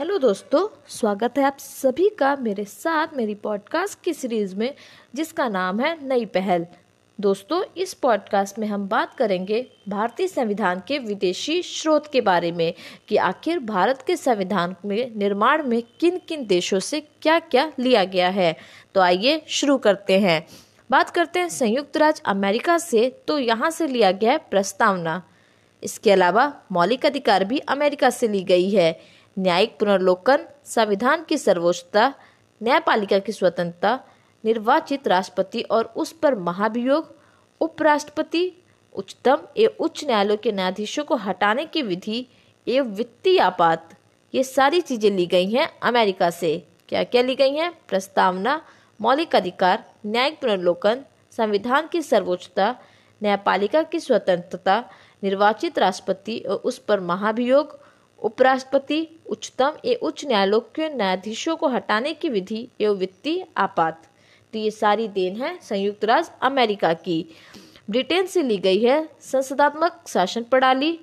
Hello दोस्तों, स्वागत है आप सभी का मेरे साथ मेरी पॉडकास्ट की सीरीज़ में, जिसका नाम है नई पहल। दोस्तों, इस पॉडकास्ट में हम बात करेंगे भारतीय संविधान के विदेशी स्रोत के बारे में, कि आखिर भारत के संविधान में, निर्माण में किन किन देशों से क्या क्या लिया गया है। तो आइए शुरू करते हैं। बात करते हैं संयुक्त राज्य अमेरिका से तो यहाँ से लिया गया है प्रस्तावना। इसके अलावा मौलिक अधिकार भी अमेरिका से ली गई है। न्यायिक पुनर्लोकन, संविधान की सर्वोच्चता, न्यायपालिका की स्वतंत्रता, निर्वाचित राष्ट्रपति और उस पर महाभियोग, उपराष्ट्रपति, उच्चतम एवं उच्च न्यायालय के न्यायाधीशों को हटाने की विधि एवं वित्तीय आपात, ये सारी चीज़ें ली गई हैं अमेरिका से। क्या क्या ली गई हैं? प्रस्तावना, मौलिक अधिकार, न्यायिक पुनर्लोकन, संविधान की सर्वोच्चता, न्यायपालिका की स्वतंत्रता, निर्वाचित राष्ट्रपति और उस पर महाभियोग उपराष्ट्रपति, उच्चतम एवं उच्च न्यायालय के न्यायाधीशों को हटाने की विधि एवं वित्तीय आपात। तो ये सारी देन है संयुक्त राज्य अमेरिका की। ब्रिटेन से ली गई है संसदात्मक शासन प्रणाली,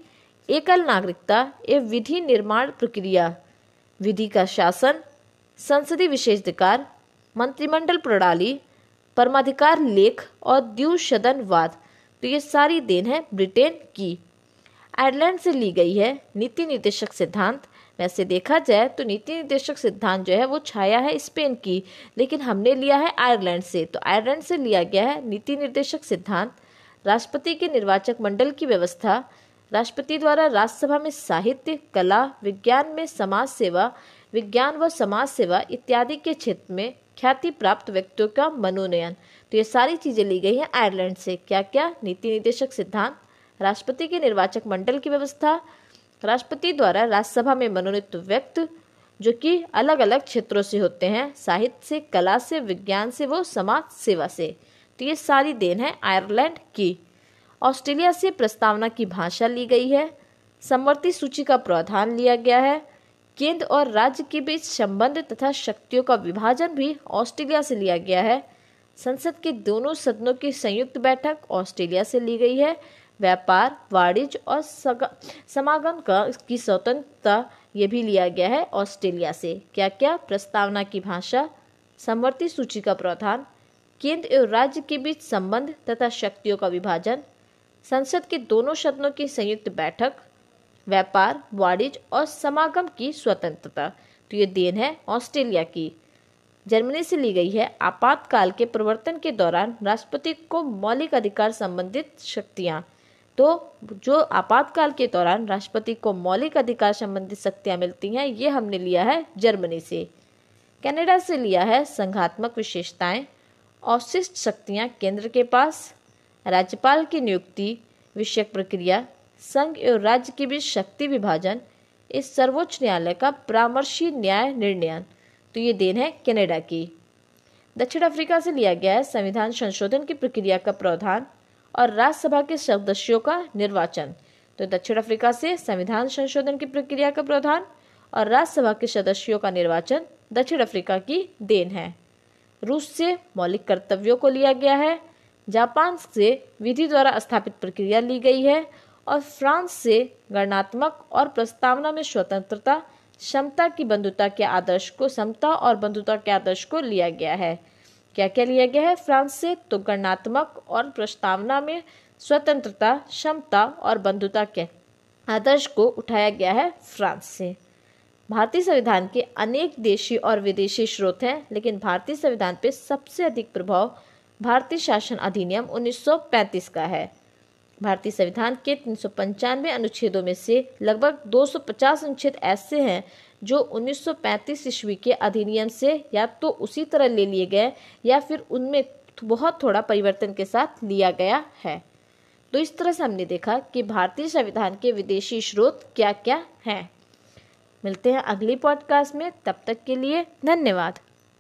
एकल नागरिकता एवं विधि निर्माण प्रक्रिया। विधि का शासन, संसदीय विशेषाधिकार, मंत्रिमंडल प्रणाली, परमाधिकार लेख और द्यू सदन वाद तो ये सारी देन है ब्रिटेन की। आयरलैंड से ली गई है। नीति निर्देशक सिद्धांत। वैसे देखा जाए तो नीति निर्देशक सिद्धांत जो है वो छाया है स्पेन की, लेकिन हमने लिया है आयरलैंड से। तो आयरलैंड से लिया गया है नीति निर्देशक सिद्धांत। राष्ट्रपति के निर्वाचक मंडल की व्यवस्था। राष्ट्रपति द्वारा राज्यसभा में साहित्य, कला, विज्ञान में समाज सेवा, विज्ञान व समाज सेवा इत्यादि के क्षेत्र में ख्याति प्राप्त व्यक्तियों का मनोनयन। तो ये सारी चीज़ें ली गई हैं आयरलैंड से। क्या क्या नीति निर्देशक सिद्धांत। राष्ट्रपति के निर्वाचक मंडल की व्यवस्था। राष्ट्रपति द्वारा राज्यसभा में मनोनीत व्यक्ति, जो कि अलग अलग क्षेत्रों से होते हैं, साहित्य से, कला से, विज्ञान से, वो समाज सेवा से। तो ये सारी देन है आयरलैंड की। ऑस्ट्रेलिया से प्रस्तावना की भाषा ली गई है। समवर्ती सूची का प्रावधान लिया गया है। केंद्र और राज्य के बीच संबंध तथा शक्तियों का विभाजन भी ऑस्ट्रेलिया से लिया गया है। संसद के दोनों सदनों की संयुक्त बैठक ऑस्ट्रेलिया से ली गई है। व्यापार, वाणिज्य और समागम का, की स्वतंत्रता ये भी लिया गया है ऑस्ट्रेलिया से। क्या क्या प्रस्तावना की भाषा, समवर्ती सूची का प्रावधान, केंद्र एवं राज्य के बीच संबंध तथा शक्तियों का विभाजन, संसद के दोनों सदनों की संयुक्त बैठक, व्यापार, वाणिज्य और समागम की स्वतंत्रता। तो ये देन है ऑस्ट्रेलिया की। जर्मनी से ली गई है आपातकाल के प्रवर्तन के दौरान राष्ट्रपति को मौलिक अधिकार संबंधित शक्तियाँ। तो जो आपातकाल के दौरान राष्ट्रपति को मौलिक अधिकार संबंधित शक्तियाँ मिलती हैं, ये हमने लिया है जर्मनी से। कनाडा से लिया है संघात्मक विशेषताएँ, अवशिष्ट शक्तियाँ केंद्र के पास, राज्यपाल की नियुक्ति, विषयक प्रक्रिया, संघ एवं राज्य के बीच शक्ति विभाजन, इस सर्वोच्च न्यायालय का परामर्शी न्याय निर्णय तो ये देन है कनाडा की। दक्षिण अफ्रीका से लिया गया है संविधान संशोधन की प्रक्रिया का प्रावधान। और राज्यसभा के सदस्यों का निर्वाचन। तो दक्षिण अफ्रीका से संविधान संशोधन की प्रक्रिया का प्रावधान और राज्यसभा के सदस्यों का निर्वाचन दक्षिण अफ्रीका की देन है। रूस से मौलिक कर्तव्यों को लिया गया है। जापान से विधि द्वारा स्थापित प्रक्रिया ली गई है और फ्रांस से गणनात्मक और प्रस्तावना में स्वतंत्रता क्षमता की बंधुता के आदर्श को समता और बंधुता के आदर्श को लिया गया है। क्या क्या लिया गया है? फ्रांस से तो गणनात्मक और प्रस्तावना में स्वतंत्रता, क्षमता और बंधुता के आदर्श को उठाया गया है फ्रांस से। भारतीय संविधान के अनेक देशी और विदेशी स्रोत हैं, लेकिन भारतीय संविधान पर सबसे अधिक प्रभाव भारतीय शासन अधिनियम 1935 का है। भारतीय संविधान के तीन सौ पंचानवे अनुच्छेदों में से लगभग 250 अनुच्छेद ऐसे हैं जो 1935 ईस्वी के अधिनियम से या तो उसी तरह ले लिए गए या फिर उनमें बहुत थोड़ा परिवर्तन के साथ लिया गया है। तो इस तरह से हमने देखा कि भारतीय संविधान के विदेशी स्रोत क्या क्या हैं। मिलते हैं अगली पॉडकास्ट में, तब तक के लिए धन्यवाद।